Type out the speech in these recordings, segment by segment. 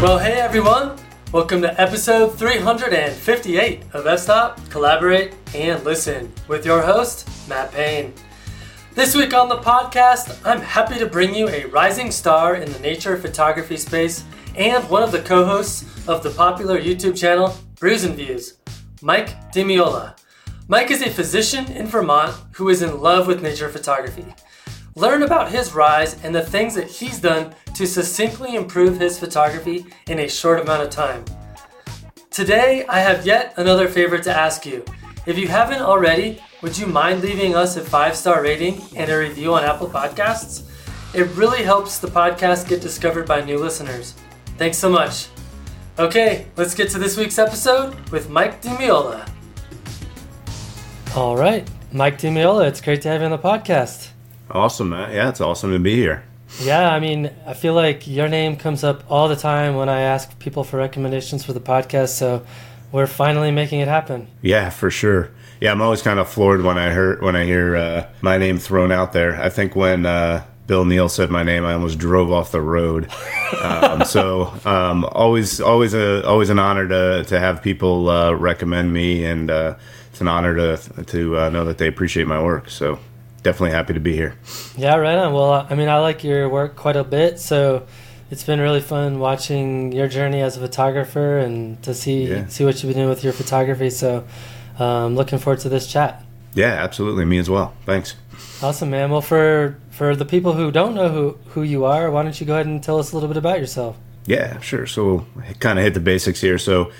Well, hey everyone! Welcome to episode 358 of F-Stop, Collaborate, and Listen with your host, Matt Payne. This week on the podcast, I'm happy to bring you a rising star in the nature photography space and one of the co hosts of the popular YouTube channel, Brews Views, Mike DiMeola. Mike is a physician in Vermont who is in love with nature photography. Learn about his rise and the things that he's done to succinctly improve his photography in a short amount of time. Today, I have yet another favor to ask you. If you haven't already, would you mind leaving us a five star rating and a review on Apple Podcasts? It really helps the podcast get discovered by new listeners. Thanks so much. Okay, let's get to this week's episode with Mike DiMeola. All right, Mike DiMeola, it's great to have you on the podcast. Awesome, man. Yeah, it's awesome to be here. Yeah, I mean, I feel like your name comes up all the time when I ask people for recommendations for the podcast, so we're finally making it happen. Yeah, for sure. Yeah, I'm always kind of floored when I hear when I hear uh, my name thrown out there. I think when uh, Bill Neal said my name, I almost drove off the road. um, so um, always, always a always an honor to to have people uh, recommend me, and uh, it's an honor to to uh, know that they appreciate my work. So definitely happy to be here. Yeah, right on. Well, I mean, I like your work quite a bit, so it's been really fun watching your journey as a photographer and to see yeah. see what you've been doing with your photography. So, um, looking forward to this chat. Yeah, absolutely. Me as well. Thanks. Awesome, man. Well, for for the people who don't know who who you are, why don't you go ahead and tell us a little bit about yourself? Yeah, sure. So, kind of hit the basics here. So,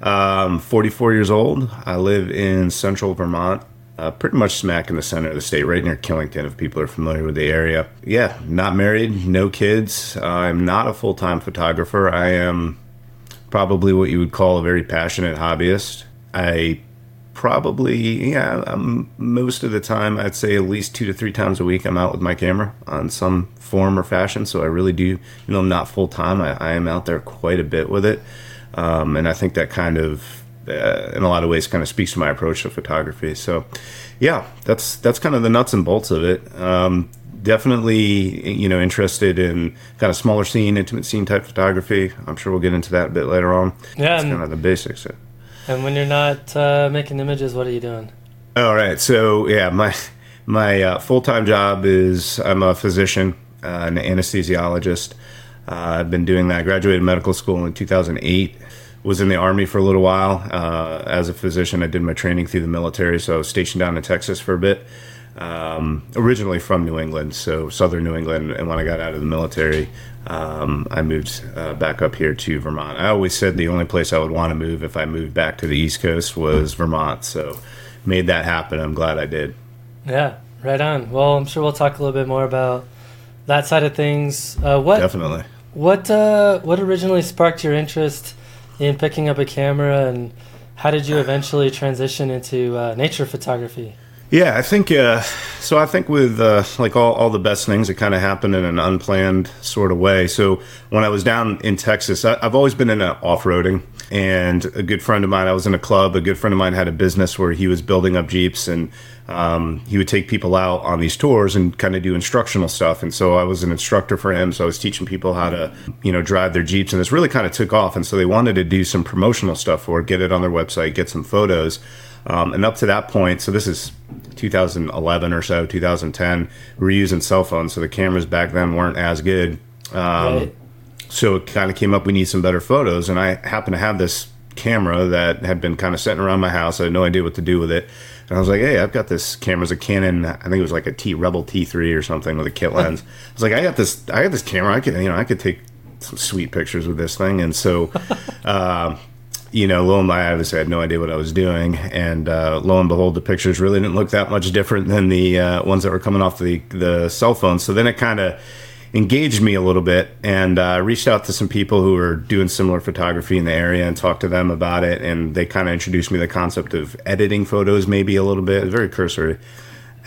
um, 44 years old. I live in central Vermont uh, pretty much smack in the center of the state, right near Killington, if people are familiar with the area. Yeah, not married, no kids. I'm not a full time photographer. I am probably what you would call a very passionate hobbyist. I probably, yeah, I'm, most of the time, I'd say at least two to three times a week, I'm out with my camera on some form or fashion. So I really do, you know, not full time. I, I am out there quite a bit with it. Um, and I think that kind of uh, in a lot of ways kind of speaks to my approach to photography. So, yeah, that's that's kind of the nuts and bolts of it. Um, definitely, you know, interested in kind of smaller scene, intimate scene type photography. I'm sure we'll get into that a bit later on. Yeah, that's kind of the basics. And when you're not uh, making images, what are you doing? All right, so yeah, my my uh, full time job is I'm a physician, uh, an anesthesiologist. Uh, I've been doing that. I graduated medical school in 2008 was in the army for a little while uh, as a physician. I did my training through the military, so I was stationed down in Texas for a bit. Um, originally from New England, so southern New England, and when I got out of the military, um, I moved uh, back up here to Vermont. I always said the only place I would want to move if I moved back to the East Coast was Vermont, so made that happen. I'm glad I did. Yeah, right on. Well, I'm sure we'll talk a little bit more about that side of things. Uh, what definitely? What uh, what originally sparked your interest? In picking up a camera, and how did you eventually transition into uh, nature photography? Yeah, I think uh, so. I think with uh, like all, all the best things, it kind of happened in an unplanned sort of way. So when I was down in Texas, I, have always been into off roading, and a good friend of mine, I was in a club. A good friend of mine had a business where he was building up jeeps, and um, he would take people out on these tours and kind of do instructional stuff. And so I was an instructor for him. So I was teaching people how to, you know, drive their jeeps, and this really kind of took off. And so they wanted to do some promotional stuff for it, get it on their website, get some photos. Um, and up to that point, so this is 2011 or so, 2010, we were using cell phones, so the cameras back then weren't as good. Um, right. So it kind of came up, we need some better photos. And I happened to have this camera that had been kind of sitting around my house. I had no idea what to do with it. And I was like, hey, I've got this camera. It's a Canon, I think it was like a T Rebel T3 or something with a kit lens. I was like, I got this, I got this camera. I could, you know, I could take some sweet pictures with this thing. And so, uh, you know, lo and behold, I obviously had no idea what I was doing, and uh, lo and behold, the pictures really didn't look that much different than the uh, ones that were coming off the the cell phone. So then it kind of engaged me a little bit, and uh, reached out to some people who were doing similar photography in the area and talked to them about it, and they kind of introduced me the concept of editing photos, maybe a little bit, very cursory.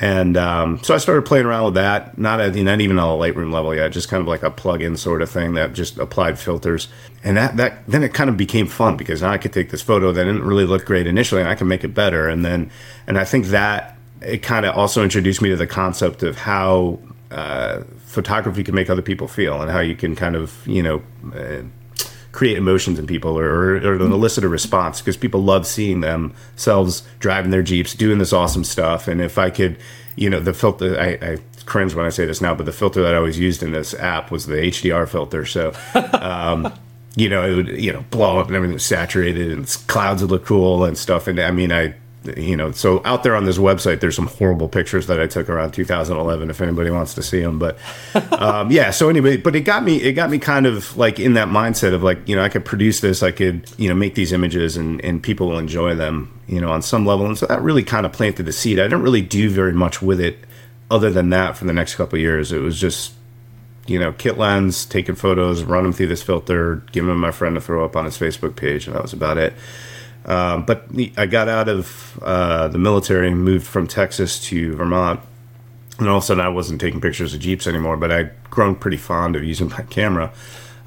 And um, so I started playing around with that, not at not even on a Lightroom level yet, just kind of like a plug-in sort of thing that just applied filters. And that, that then it kind of became fun because now I could take this photo that didn't really look great initially, and I can make it better. And then, and I think that it kind of also introduced me to the concept of how uh, photography can make other people feel, and how you can kind of you know. Uh, create emotions in people or, or, elicit a response because people love seeing themselves driving their jeeps, doing this awesome stuff. And if I could, you know, the filter, I, I cringe when I say this now, but the filter that I always used in this app was the HDR filter. So, um, you know, it would, you know, blow up and everything was saturated and clouds would look cool and stuff. And I mean, I, you know, so out there on this website, there's some horrible pictures that I took around 2011. If anybody wants to see them, but um, yeah. So anyway, but it got me, it got me kind of like in that mindset of like, you know, I could produce this, I could, you know, make these images, and and people will enjoy them, you know, on some level. And so that really kind of planted the seed. I didn't really do very much with it, other than that, for the next couple of years. It was just, you know, kit lens, taking photos, run them through this filter, giving them my friend to throw up on his Facebook page, and that was about it. Um, but I got out of uh, the military and moved from Texas to Vermont. And all of a sudden, I wasn't taking pictures of Jeeps anymore, but I'd grown pretty fond of using my camera.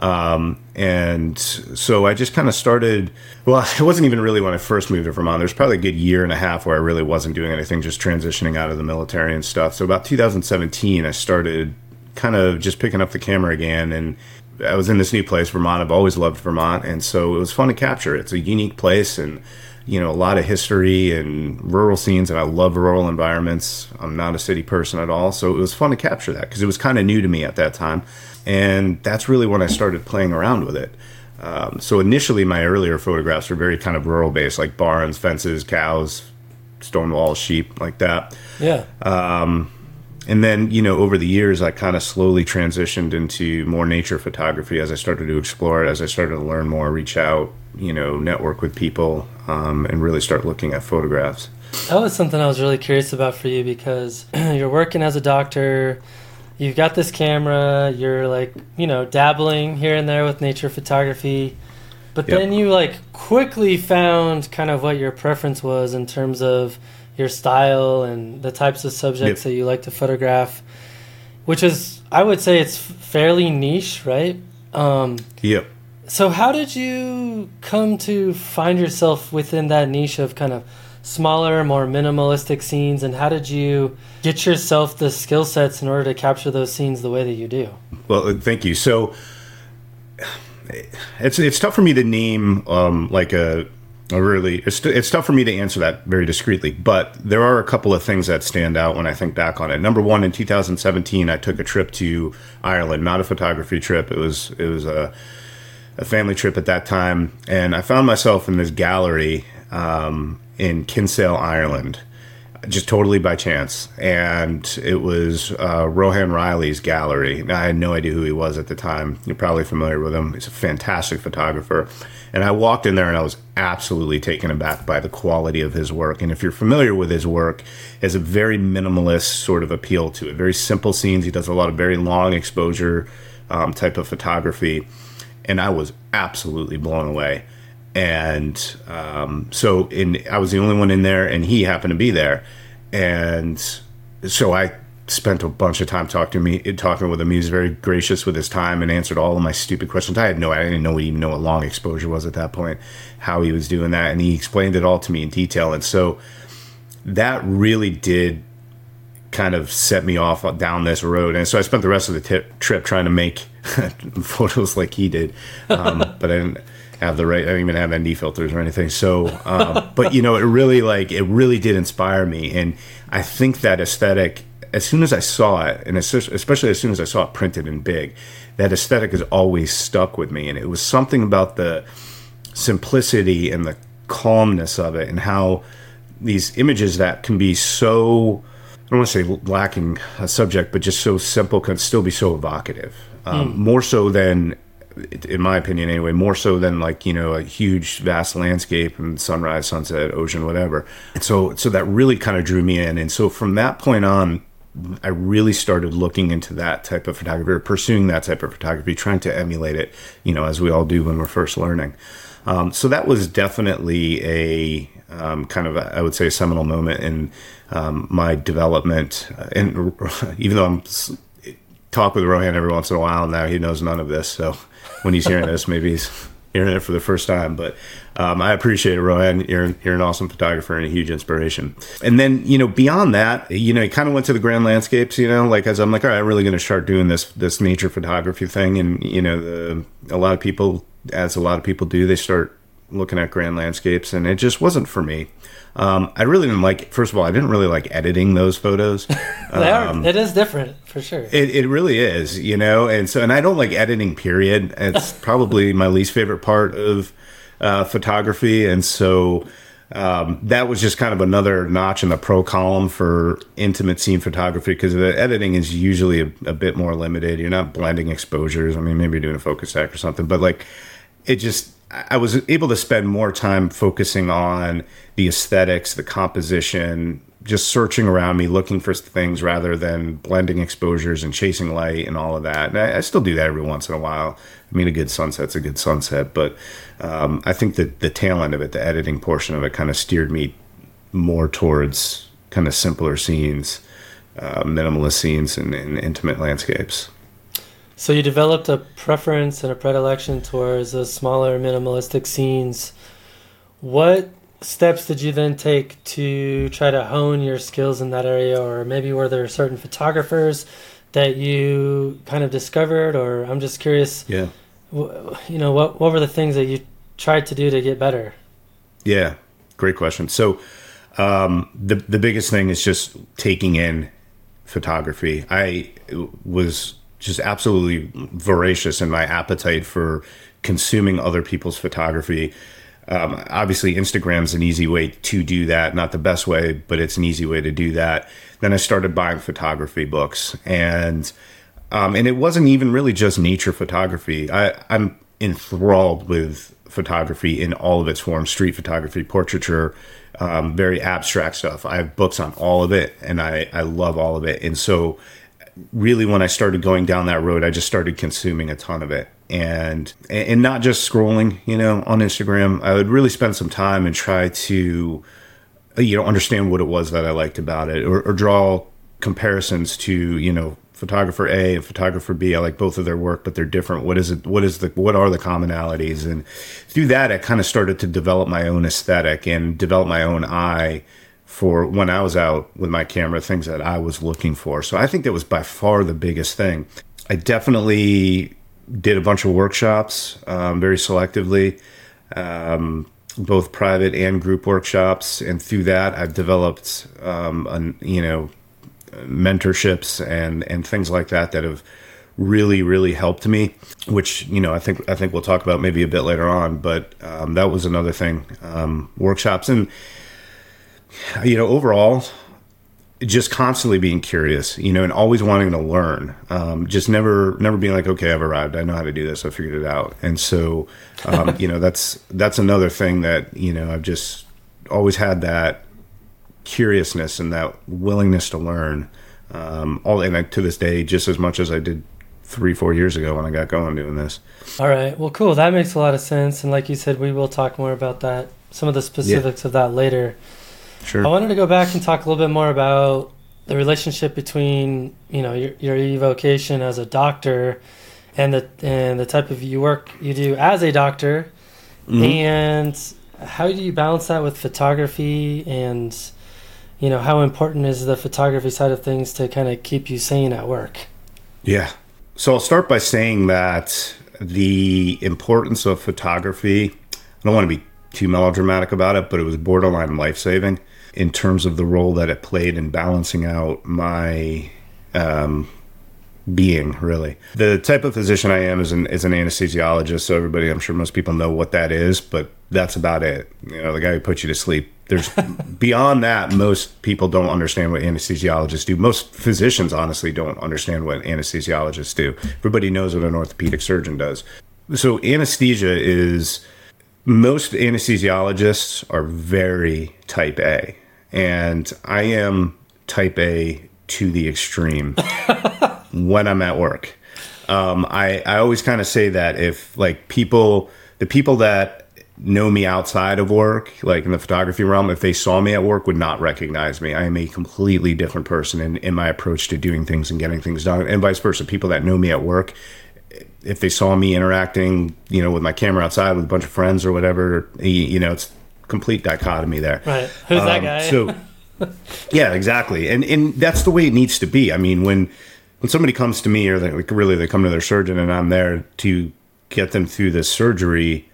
Um, and so I just kind of started. Well, it wasn't even really when I first moved to Vermont. There's probably a good year and a half where I really wasn't doing anything, just transitioning out of the military and stuff. So about 2017, I started kind of just picking up the camera again and I was in this new place, Vermont. I've always loved Vermont, and so it was fun to capture. It's a unique place, and you know a lot of history and rural scenes, and I love rural environments. I'm not a city person at all, so it was fun to capture that because it was kind of new to me at that time, and that's really when I started playing around with it. Um, so initially, my earlier photographs were very kind of rural based, like barns, fences, cows, stone walls, sheep, like that. Yeah. Um, and then you know over the years i kind of slowly transitioned into more nature photography as i started to explore it as i started to learn more reach out you know network with people um, and really start looking at photographs that was something i was really curious about for you because you're working as a doctor you've got this camera you're like you know dabbling here and there with nature photography but yep. then you like quickly found kind of what your preference was in terms of your style and the types of subjects yep. that you like to photograph, which is, I would say, it's fairly niche, right? Um, yep. So, how did you come to find yourself within that niche of kind of smaller, more minimalistic scenes, and how did you get yourself the skill sets in order to capture those scenes the way that you do? Well, thank you. So, it's it's tough for me to name um, like a really, it's, it's tough for me to answer that very discreetly, but there are a couple of things that stand out when I think back on it. Number one, in 2017, I took a trip to Ireland, not a photography trip. It was it was a, a family trip at that time, and I found myself in this gallery um, in Kinsale, Ireland, just totally by chance. And it was uh, Rohan Reilly's gallery. I had no idea who he was at the time. You're probably familiar with him. He's a fantastic photographer and I walked in there and I was absolutely taken aback by the quality of his work. And if you're familiar with his work, has a very minimalist sort of appeal to it. Very simple scenes. He does a lot of very long exposure um, type of photography. And I was absolutely blown away. And um, so in, I was the only one in there, and he happened to be there. And so I spent a bunch of time talking to me, talking with him. He was very gracious with his time and answered all of my stupid questions. I had no, I didn't know even know what long exposure was at that point, how he was doing that, and he explained it all to me in detail. And so that really did kind of set me off down this road. And so I spent the rest of the t- trip trying to make photos like he did, um, but I didn't have the right. I don't even have ND filters or anything. So, um, but you know, it really like it really did inspire me, and I think that aesthetic as soon as I saw it, and especially as soon as I saw it printed in big, that aesthetic has always stuck with me. And it was something about the simplicity and the calmness of it, and how these images that can be so I don't want to say lacking a subject, but just so simple can still be so evocative. Um, mm. More so than, in my opinion anyway, more so than like you know a huge vast landscape and sunrise, sunset, ocean, whatever. And so so that really kind of drew me in. And so from that point on, I really started looking into that type of photography, or pursuing that type of photography, trying to emulate it, you know, as we all do when we're first learning. Um, so that was definitely a um, kind of, a, I would say, a seminal moment in um, my development. And even though I'm talk with Rohan every once in a while now, he knows none of this. So when he's hearing this, maybe he's hearing it for the first time. But um, I appreciate it, Rohan. You're, you're an awesome photographer and a huge inspiration. And then, you know, beyond that, you know, it kind of went to the grand landscapes, you know, like as I'm like, all right, I'm really going to start doing this, this nature photography thing. And, you know, the, a lot of people as a lot of people do, they start looking at grand landscapes, and it just wasn't for me. Um, I really didn't like. First of all, I didn't really like editing those photos. they are. It is different for sure. It, it really is, you know. And so, and I don't like editing. Period. It's probably my least favorite part of uh, photography, and so um, that was just kind of another notch in the pro column for intimate scene photography because the editing is usually a, a, bit more limited. You're not blending exposures. I mean, maybe you're doing a focus stack or something, but like it just, I was able to spend more time focusing on the aesthetics, the composition, just searching around me, looking for things rather than blending exposures and chasing light and all of that. And I, I still do that every once in a while. I mean, a good sunset's a good sunset, but um, I think that the tail end of it, the editing portion of it, kind of steered me more towards kind of simpler scenes, uh, minimalist scenes, and, and intimate landscapes. So you developed a preference and a predilection towards those smaller, minimalistic scenes. What steps did you then take to try to hone your skills in that area, or maybe were there certain photographers that you kind of discovered, or I'm just curious. Yeah you know, what what were the things that you tried to do to get better? Yeah, great question. So, um, the the biggest thing is just taking in photography. I was just absolutely voracious in my appetite for consuming other people's photography. Um, obviously, Instagram's an easy way to do that. Not the best way, but it's an easy way to do that. Then I started buying photography books and um, and it wasn't even really just nature photography. I, I'm enthralled with photography in all of its forms street photography, portraiture, um, very abstract stuff. I have books on all of it, and I, I love all of it. And so, really, when I started going down that road, I just started consuming a ton of it. And and not just scrolling, you know, on Instagram. I would really spend some time and try to, you know, understand what it was that I liked about it, or, or draw comparisons to, you know, photographer A and photographer B. I like both of their work, but they're different. What is it? What is the? What are the commonalities? And through that, I kind of started to develop my own aesthetic and develop my own eye for when I was out with my camera, things that I was looking for. So I think that was by far the biggest thing. I definitely did a bunch of workshops, um, very selectively. Um, both private and group workshops, and through that, I've developed, um, an, you know, mentorships and and things like that that have really really helped me which you know i think i think we'll talk about maybe a bit later on but um, that was another thing um, workshops and you know overall just constantly being curious you know and always wanting to learn um, just never never being like okay i've arrived i know how to do this i figured it out and so um, you know that's that's another thing that you know i've just always had that curiousness and that willingness to learn. Um, all and I, to this day, just as much as I did three, four years ago when I got going doing this. All right. Well, cool. That makes a lot of sense. And like you said, we will talk more about that, some of the specifics yeah. of that later. Sure. I wanted to go back and talk a little bit more about the relationship between, you know, your, your evocation as a doctor and the, and the type of you work you do as a doctor. Mm-hmm. And how do you balance that with photography and, you know, how important is the photography side of things to kind of keep you sane at work? Yeah. So I'll start by saying that the importance of photography, I don't want to be too melodramatic about it, but it was borderline life saving in terms of the role that it played in balancing out my um, being really. The type of physician i am is an, is an anesthesiologist so everybody i'm sure most people know what that is but that's about it. You know the guy who puts you to sleep. There's beyond that most people don't understand what anesthesiologists do. Most physicians honestly don't understand what anesthesiologists do. Everybody knows what an orthopedic surgeon does. So anesthesia is most anesthesiologists are very type a and i am type a to the extreme when I'm at work. Um, I, I always kind of say that if like people, the people that know me outside of work, like in the photography realm, if they saw me at work, would not recognize me. I am a completely different person in, in my approach to doing things and getting things done, and vice versa. People that know me at work, if they saw me interacting, you know, with my camera outside with a bunch of friends or whatever, you know, it's complete dichotomy there. Right. Who's um, that guy? so, yeah, exactly. And and that's the way it needs to be. I mean, when when somebody comes to me or they really they come to their surgeon and I'm there to get them through this surgery,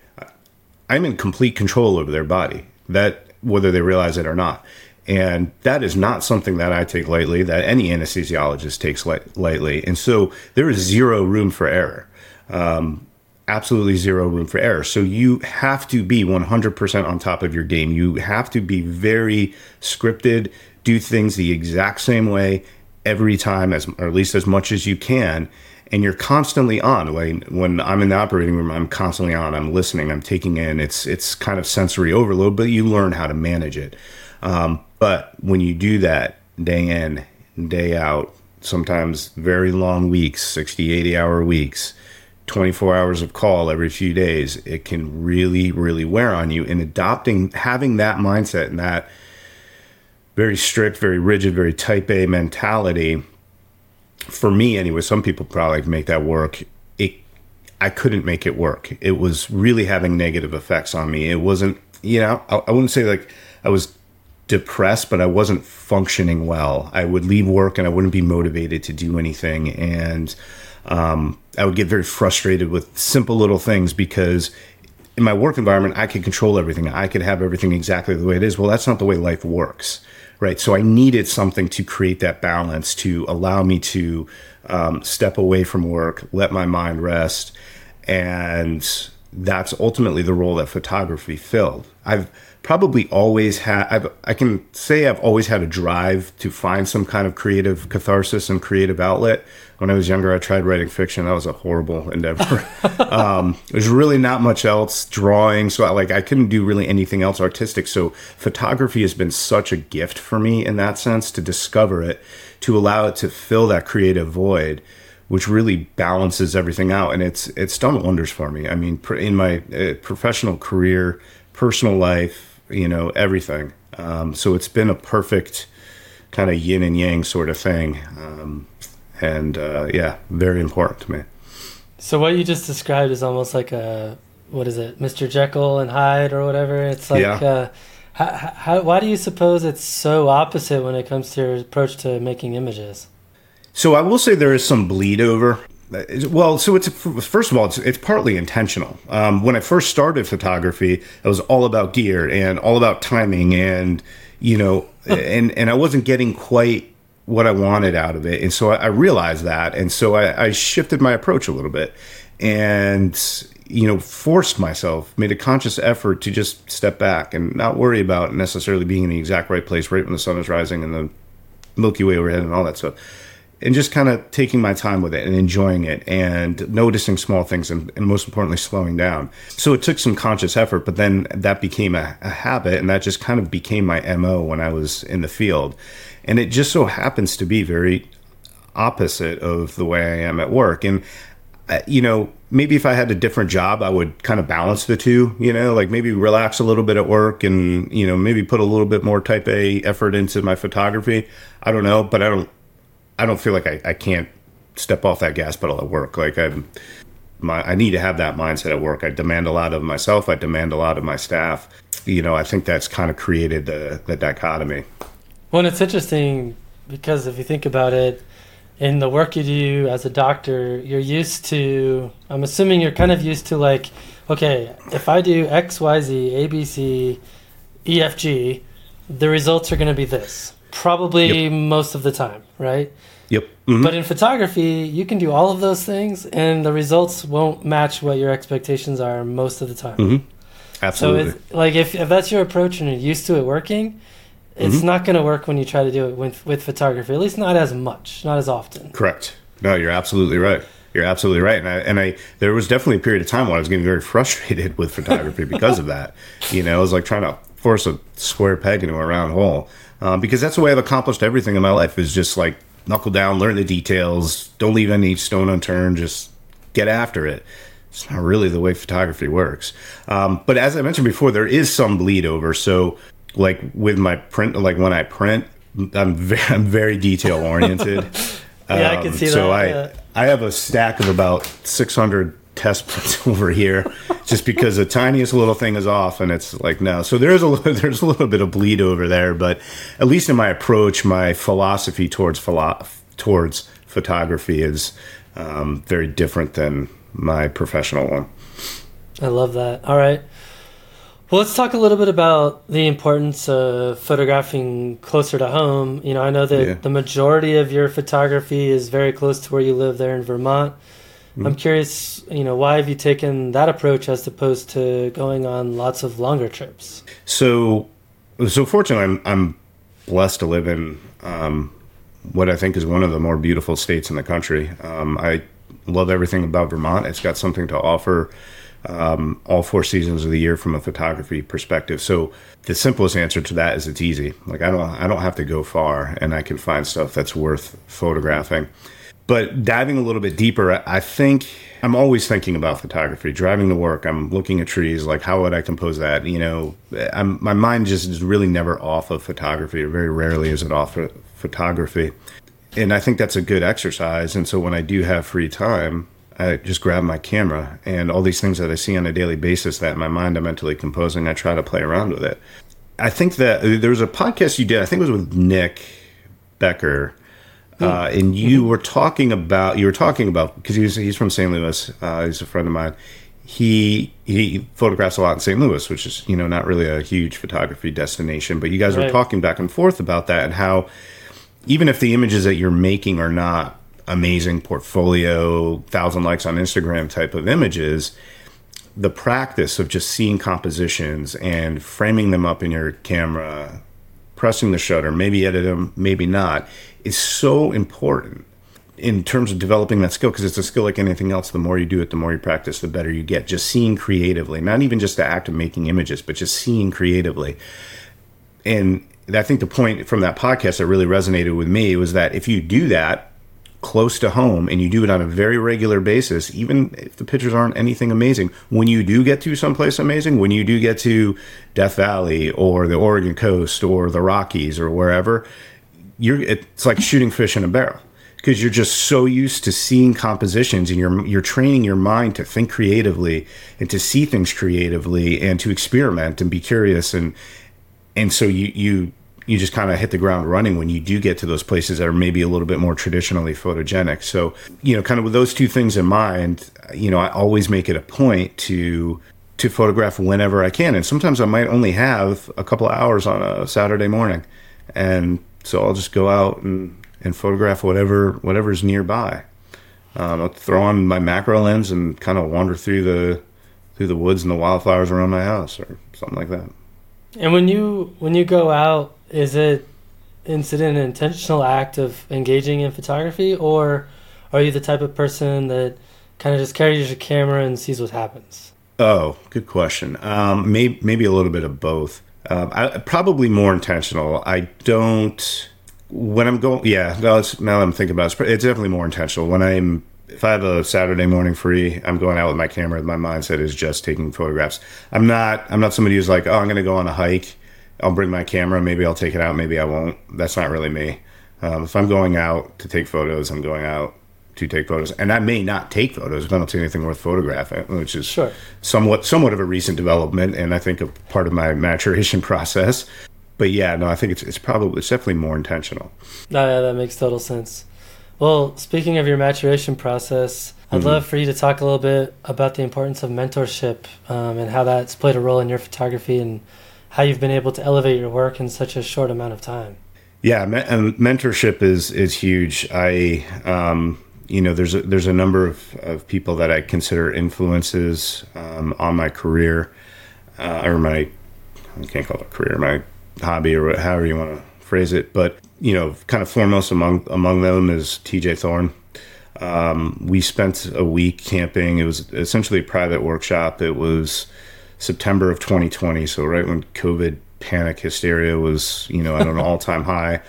I'm in complete control over their body. That whether they realize it or not. And that is not something that I take lightly, that any anesthesiologist takes light, lightly. And so there is zero room for error. Um, absolutely zero room for error. So you have to be 100% on top of your game. You have to be very scripted, do things the exact same way every time, as or at least as much as you can. And you're constantly on. Like when I'm in the operating room, I'm constantly on. I'm listening. I'm taking in. It's it's kind of sensory overload, but you learn how to manage it. Um, but when you do that day in, day out, sometimes very long weeks, 60, 80 hour weeks, 24 hours of call every few days, it can really, really wear on you. And adopting, having that mindset and that very strict, very rigid, very type A mentality, for me anyway, some people probably make that work. It, I couldn't make it work. It was really having negative effects on me. It wasn't, you know, I, I wouldn't say like I was depressed, but I wasn't functioning well. I would leave work and I wouldn't be motivated to do anything. And um, I would get very frustrated with simple little things because in my work environment, I could control everything. I could have everything exactly the way it is. Well, that's not the way life works, right? So I needed something to create that balance to allow me to um, step away from work, let my mind rest. And that's ultimately the role that photography filled. I've probably always had I've, i can say i've always had a drive to find some kind of creative catharsis and creative outlet. When i was younger i tried writing fiction. That was a horrible endeavor. Um, there's really not much else. Drawing so I, like i couldn't do really anything else artistic. So photography has been such a gift for me in that sense to discover it to allow it to fill that creative void which really balances everything out. And it's it's done wonders for me. I mean in my uh, professional career personal life you know, everything. Um, so it's been a perfect kind of yin and yang sort of thing. Um, and uh, yeah, very important to me. So what you just described is almost like a what is it, Mr. Jekyll and Hyde or whatever? It's like, yeah. uh, how, how, why do you suppose it's so opposite when it comes to your approach to making images? So I will say there is some bleed over. Well, so it's first of all, it's, it's partly intentional. Um, when I first started photography, it was all about gear and all about timing, and you know, and and I wasn't getting quite what I wanted out of it, and so I, I realized that, and so I, I shifted my approach a little bit, and you know, forced myself, made a conscious effort to just step back and not worry about necessarily being in the exact right place right when the sun is rising and the Milky Way overhead and all that stuff and just kind of taking my time with it and enjoying it and noticing small things and, and, most importantly slowing down. So it took some conscious effort but then that became a, a, habit and that just kind of became my mo when i was in the field. And it just so happens to be very opposite of the way i am at work. And uh, you know maybe if i had a different job i would kind of balance the two you know like maybe relax a little bit at work and you know maybe put a little bit more type a effort into my photography. I don't know but i don't I don't feel like I, I can't step off that gas pedal at work. Like I'm, my, I need to have that mindset at work. I demand a lot of myself. I demand a lot of my staff. You know, I think that's kind of created the, the dichotomy. Well, it's interesting because if you think about it, in the work you do as a doctor, you're used to, I'm assuming you're kind of used to like, okay, if I do X, Y, Z, A, B, C, E, F, G, the results are going to be this probably yep. most of the time, right? Yep. Mm-hmm. But in photography, you can do all of those things, and the results won't match what your expectations are most of the time. Mm-hmm. Absolutely. So, like if, if that's your approach and you're used to it working, it's mm-hmm. not going to work when you try to do it with with photography. At least not as much, not as often. Correct. No, you're absolutely right. You're absolutely right. And I, and I, there was definitely a period of time when I was getting very frustrated with photography because of that. You know, it was like trying to force a square peg into a round hole um, because that's the way I've accomplished everything in my life is just like knuckle down, learn the details, don't leave any stone unturned, just get after it. It's not really the way photography works. Um, but as I mentioned before, there is some bleed over. So, like with my print, like when I print, I'm very, I'm very detail oriented. yeah, um, I can see so that. So I, yeah. I have a stack of about 600 test prints over here just because the tiniest little thing is off and it's like no so there's a little, there's a little bit of bleed over there but at least in my approach my philosophy towards philo- towards photography is um, very different than my professional one I love that. All right. Well, let's talk a little bit about the importance of photographing closer to home. You know, I know that Yeah. the majority of your photography is very close to where you live there in Vermont. Mm-hmm. I'm curious, you know, why have you taken that approach as opposed to going on lots of longer trips? So, so fortunately, I'm, I'm blessed to live in um, what I think is one of the more beautiful states in the country. Um, I love everything about Vermont. It's got something to offer um, all four seasons of the year from a photography perspective. So, the simplest answer to that is it's easy. Like I don't, I don't have to go far, and I can find stuff that's worth photographing. But diving a little bit deeper, I- think I'm always thinking about photography. Driving to work, I'm looking at trees. Like, how would I compose that? You know, I'm, my mind just is really never off of photography, very rarely is it off of photography. And I think that's a good exercise. And so when I do have free time, I just grab my camera and all these things that I see on a daily basis that in my mind I'm mentally composing, I try to play around with it. I think that uh, there was a podcast you did, I think it was with Nick Becker. Uh, and you were talking about you were talking about because he's he's from St. Louis. Uh, he's a friend of mine. He he photographs a lot in St. Louis, which is you know not really a huge photography destination. But you guys were talking back and forth about that and how even if the images that you're making are not amazing portfolio thousand likes on Instagram type of images, the practice of just seeing compositions and framing them up in your camera, pressing the shutter, maybe edit them, maybe not, is so important in terms of developing that skill because it's a skill like anything else. The more you do it, the more you practice, the better you get. Just seeing creatively, not even just the act of making images, but just seeing creatively. And I think the point from that podcast that really resonated with me was that if you do that close to home and you do it on a very regular basis, even if the pictures aren't anything amazing, when you do get to someplace amazing, when you do get to Death Valley or the Oregon coast or the Rockies or wherever, you're it's like shooting fish in a barrel because you're just so used to seeing compositions and you're you're training your mind to think creatively and to see things creatively and to experiment and be curious and and so you you you just kind of hit the ground running when you do get to those places that are maybe a little bit more traditionally photogenic. So, you know, kind of with those two things in mind, you know, I always make it a point to to photograph whenever I can. And sometimes I might only have a couple hours on a Saturday morning. And so I'll just go out and, and photograph whatever whatever's nearby. Um, I'll throw on my macro lens and kind of wander through the through the woods and the wildflowers around my house or something like that. And when you when you go out, is it incident an intentional act of engaging in photography, or are you the type of person that kind of just carries your camera and sees what happens? Oh, good question. Um, maybe maybe a little bit of both. Um, I, probably more intentional. I don't when I'm going. Yeah, now, now that I'm thinking about it, it's, it's definitely more intentional. When I'm if I have a Saturday morning free, I'm going out with my camera. My mindset is just taking photographs. I'm not. I'm not somebody who's like, oh, I'm going to go on a hike. I'll bring my camera. Maybe I'll take it out. Maybe I won't. That's not really me. Um, if I'm going out to take photos, I'm going out to take photos, and I may not take photos if I don't see anything worth photographing, which is Sure. somewhat somewhat of a recent development, and I think a part of my maturation process. But yeah, no, I think it's it's probably it's definitely more intentional. No, yeah, that makes total sense. Well, speaking of your maturation process, I'd love for you to talk a little bit about the importance of mentorship um, and how that's played a role in your photography and how you've been able to elevate your work in such a short amount of time. Yeah, me- mentorship is is huge. I um, you know there's a, there's a number of, of people that I consider influences um, on my career uh, or my I can't call it career, my hobby or however you want to phrase it. But you know, kind of foremost among among them is T.J. Thorne. Um, we spent a week camping. It was essentially a private workshop. It was September of 2020, so right when COVID panic hysteria was, you know, at an all-time high.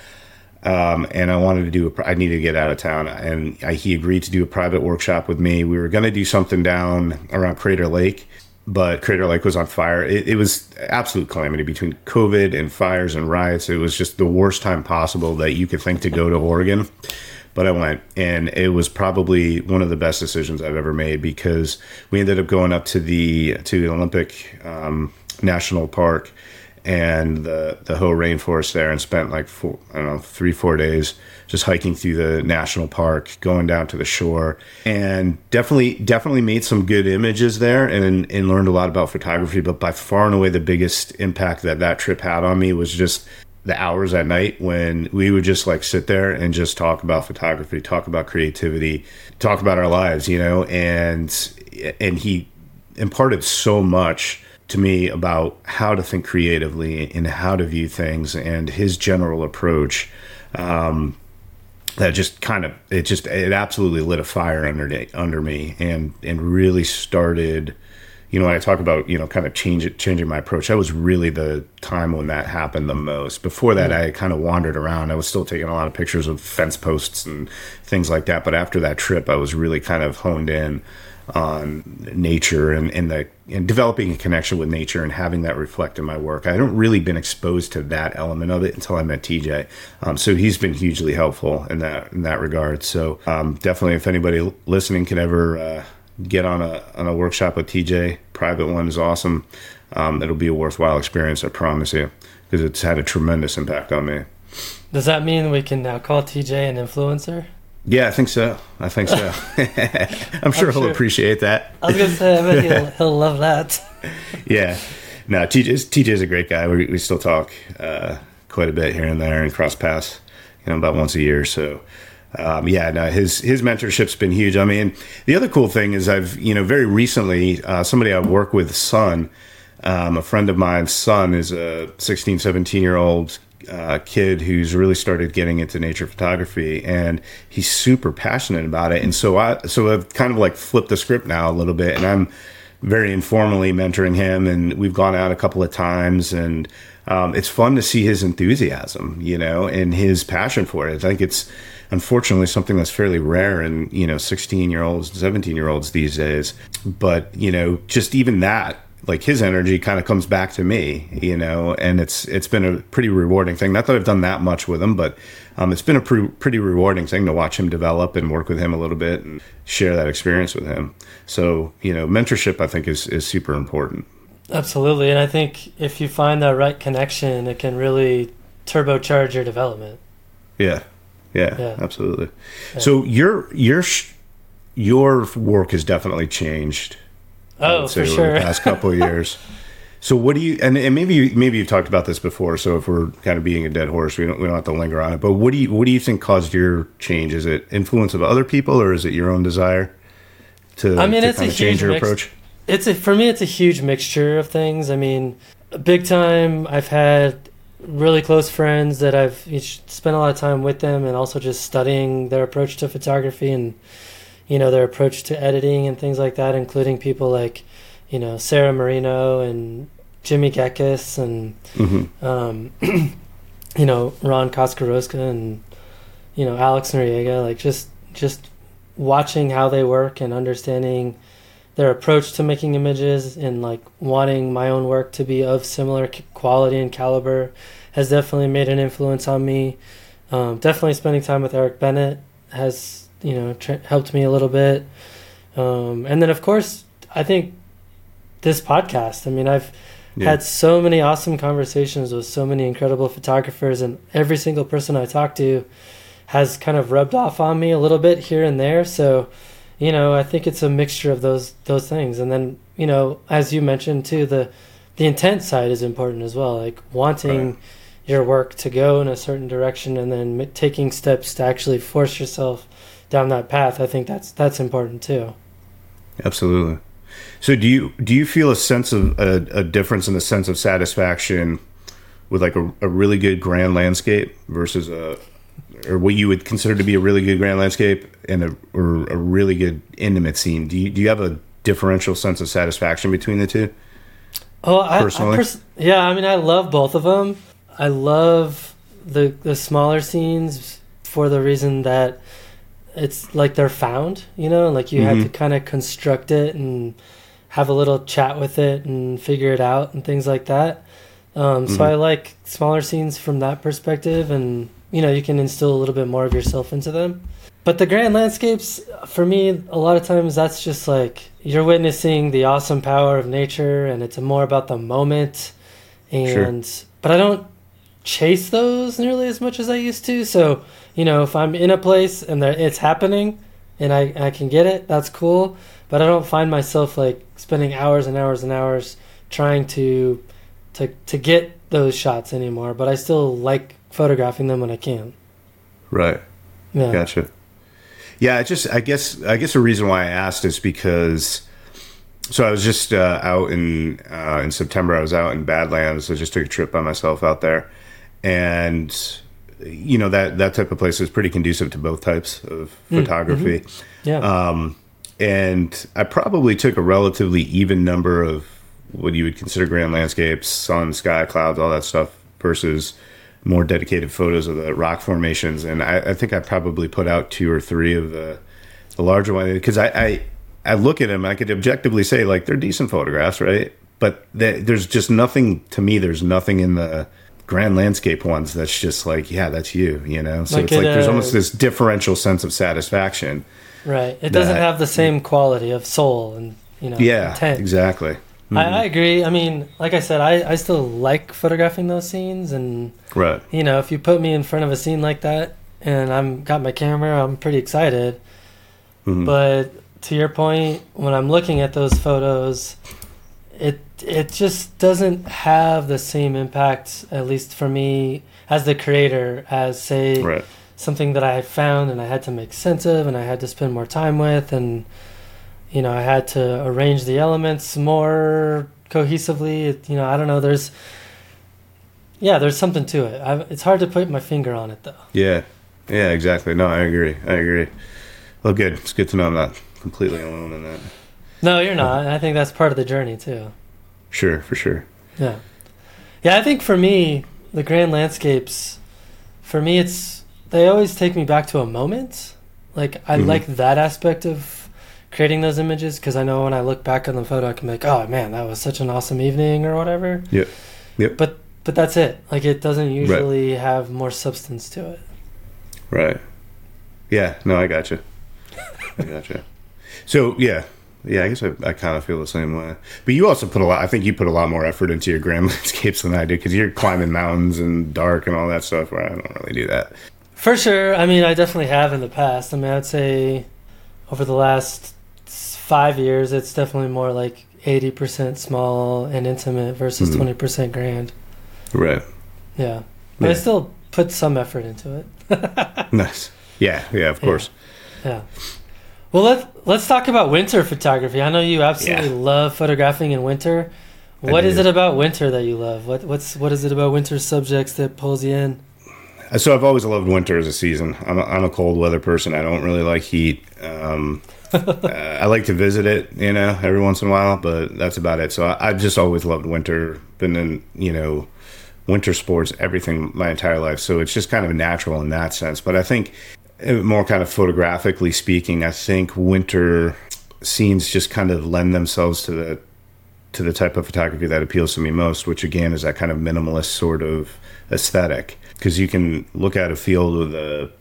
Um, and I wanted to do. A, I needed to get out of town, and I, he agreed to do a private workshop with me. We were going to do something down around Crater Lake, but Crater Lake was on fire. It, it was absolute calamity between COVID and fires and riots. It was just the worst time possible that you could think to go to Oregon. But I went, and it was probably one of the best decisions I've ever made because we ended up going up to the to the Olympic um, National Park, and the the whole rainforest there, and spent like four, I don't know three four days just hiking through the national park, going down to the shore, and definitely definitely made some good images there, and and learned a lot about photography. But by far and away, the biggest impact that that trip had on me was just the hours at night when we would just like sit there and just talk about photography, talk about creativity, talk about our lives, you know, and and he imparted so much to me about how to think creatively and how to view things and his general approach um, that just kind of it just it absolutely lit a fire under under me and and really started you know when i talk about you know kind of change changing my approach that was really the time when that happened the most before that i kind of wandered around i was still taking a lot of pictures of fence posts and things like that but after that trip i was really kind of honed in on nature and, and the and developing a connection with nature and having that reflect in my work. I haven't really been exposed to that element of it until I met TJ. Um, so he's been hugely helpful in that in that regard. So um, definitely, if anybody listening can ever uh, get on a on a workshop with TJ, private one is awesome. Um, it'll be a worthwhile experience, I promise you, because it's had a tremendous impact on me. Does that mean we can now call TJ an influencer? Yeah, I think so. I think so. I'm sure I'm he'll sure. appreciate that. I was gonna say, I bet he'll, he'll love that. yeah, no, TJ's TJ's a great guy. We, we still talk uh, quite a bit here and there and cross paths, you know, about once a year. So, um, yeah, no, his his mentorship's been huge. I mean, the other cool thing is I've you know very recently uh, somebody I work with, son, um, a friend of mine's son is a 16, 17 year old uh, kid who's really started getting into nature photography, and he's super passionate about it. And so I, so I've kind of like flipped the script now a little bit, and I'm very informally mentoring him, and we've gone out a couple of times, and um, it's fun to see his enthusiasm, you know, and his passion for it. I think it's unfortunately something that's fairly rare in you know 16 year olds 17 year olds these days but you know just even that like his energy kind of comes back to me, you know, and it's it's been a pretty rewarding thing. Not that I've done that much with him, but um, it's been a pre- pretty rewarding thing to watch him develop and work with him a little bit and share that experience with him. So you know, mentorship I think is is super important. Absolutely, and I think if you find that right connection, it can really turbocharge your development. Yeah, yeah, yeah. absolutely. Yeah. So your your your work has definitely changed Oh, for sure. the past couple of years. So what do you and, and maybe you, maybe you've talked about this before. So if we're kind of being a dead horse, we don't we don't have to linger on it. But what do you what do you think caused your change? Is it influence of other people, or is it your own desire to? I mean, to it's a change your mix- approach. It's a for me, it's a huge mixture of things. I mean, big time. I've had really close friends that I've spent a lot of time with them, and also just studying their approach to photography and you know their approach to editing and things like that, including people like you know Sarah Marino and Jimmy Gekas and mm-hmm. um, you know Ron Coscorrosa and you know Alex Noriega. Like just just watching how they work and understanding their approach to making images and like wanting my own work to be of similar quality and caliber has definitely made an influence on me. Um, definitely spending time with Eric Bennett has you know tra- helped me a little bit um, and then of course i think this podcast i mean i've yeah. had so many awesome conversations with so many incredible photographers and every single person i talk to has kind of rubbed off on me a little bit here and there so you know i think it's a mixture of those those things and then you know as you mentioned too the the intent side is important as well like wanting right. your work to go in a certain direction and then m- taking steps to actually force yourself down that path, I think that's that's important too. Absolutely. So do you do you feel a sense of a, a difference in the sense of satisfaction with like a, a, really good grand landscape versus a or what you would consider to be a really good grand landscape and a or a really good intimate scene? Do you do you have a differential sense of satisfaction between the two? Oh, I, personally, I pers- yeah. I mean, I love both of them. I love the the smaller scenes for the reason that it's like they're found, you know, like you mm-hmm. had to kind of construct it and have a little chat with it and figure it out and things like that. Um, mm-hmm. So I like smaller scenes from that perspective, and you know, you can instill a little bit more of yourself into them. But the grand landscapes, for me, a lot of times that's just like you're witnessing the awesome power of nature, and it's more about the moment and but I don't chase those nearly as much as I used to. So you know, if I'm in a place and it's happening, and I I can get it, that's cool. But I don't find myself like spending hours and hours and hours trying to to to get those shots anymore. But I still like photographing them when I can. Right. Yeah. Gotcha. Yeah, I just I guess I guess the reason why I asked is because so I was just uh, out in uh, in September. I was out in Badlands. I just took a trip by myself out there, and you know that that type of place is pretty conducive to both types of photography. Yeah. Um, and I probably took a relatively even number of what you would consider grand landscapes, sun, sky, clouds, all that stuff, versus more dedicated photos of the rock formations. And I, I think I probably put out two or three of the the larger ones because I, I I look at them, I could objectively say like they're decent photographs, right? But th- there's just nothing to me. There's nothing in the grand landscape ones that's just like, yeah, that's you, you know. So Like it's like there's uh, almost this differential sense of satisfaction. right. It doesn't that- have the same quality of soul and you know Yeah, intent. exactly. I, I agree. I mean, like I said, I, I still like photographing those scenes, and Right. you know, if you put me in front of a scene like that, and I'm got my camera, I'm pretty excited. Mhm. But to your point, when I'm looking at those photos, it it just doesn't have the same impact, at least for me as the creator, as say Right. something that I found and I had to make sense of and I had to spend more time with and you know I had to arrange the elements more cohesively it, you know I don't know there's yeah there's something to it I, it's hard to put my finger on it though Yeah. Yeah, exactly. No, I agree. I agree. Well, good. It's good to know I'm not completely alone in that. no you're not I think that's part of the journey too Sure, for sure. yeah yeah I think for me the grand landscapes for me it's they always take me back to a moment like I Mhm. like that aspect of creating those images because I know when I look back on the photo I can be like oh man that was such an awesome evening or whatever Yep. Yep. but but that's it like it doesn't usually have more substance to it Right. Yeah. No, I got you. I got you. So yeah, yeah. I guess I, I kind of feel the same way. But you also put a lot. I think you put a lot more effort into your grand landscapes than I do because you're climbing mountains and dark and all that stuff. Where I don't really do that. for sure I mean I definitely have in the past I mean I'd say over the last five years it's definitely more like 80% small and intimate versus Mhm. 20% grand Right. yeah but I still put some effort into it Nice. Yeah. Yeah. Of course. Yeah. Well, let let's talk about winter photography. I know you absolutely Yeah. love photographing in winter. What is it about winter that you love? What what's what is it about winter subjects that pulls you in? So I've always loved winter as a season. I'm a, I'm a cold weather person. I don't really like heat. Um, uh, I like to visit it, you know, every once in a while, but that's about it. So I, I've just always loved winter. Been in, you know, winter sports, everything my entire life. So it's just kind of natural in that sense. But I think uh, more kind of photographically speaking, I think winter scenes just kind of lend themselves to the to the type of photography that appeals to me most, which again is that kind of minimalist sort of aesthetic. Because you can look at a field with a,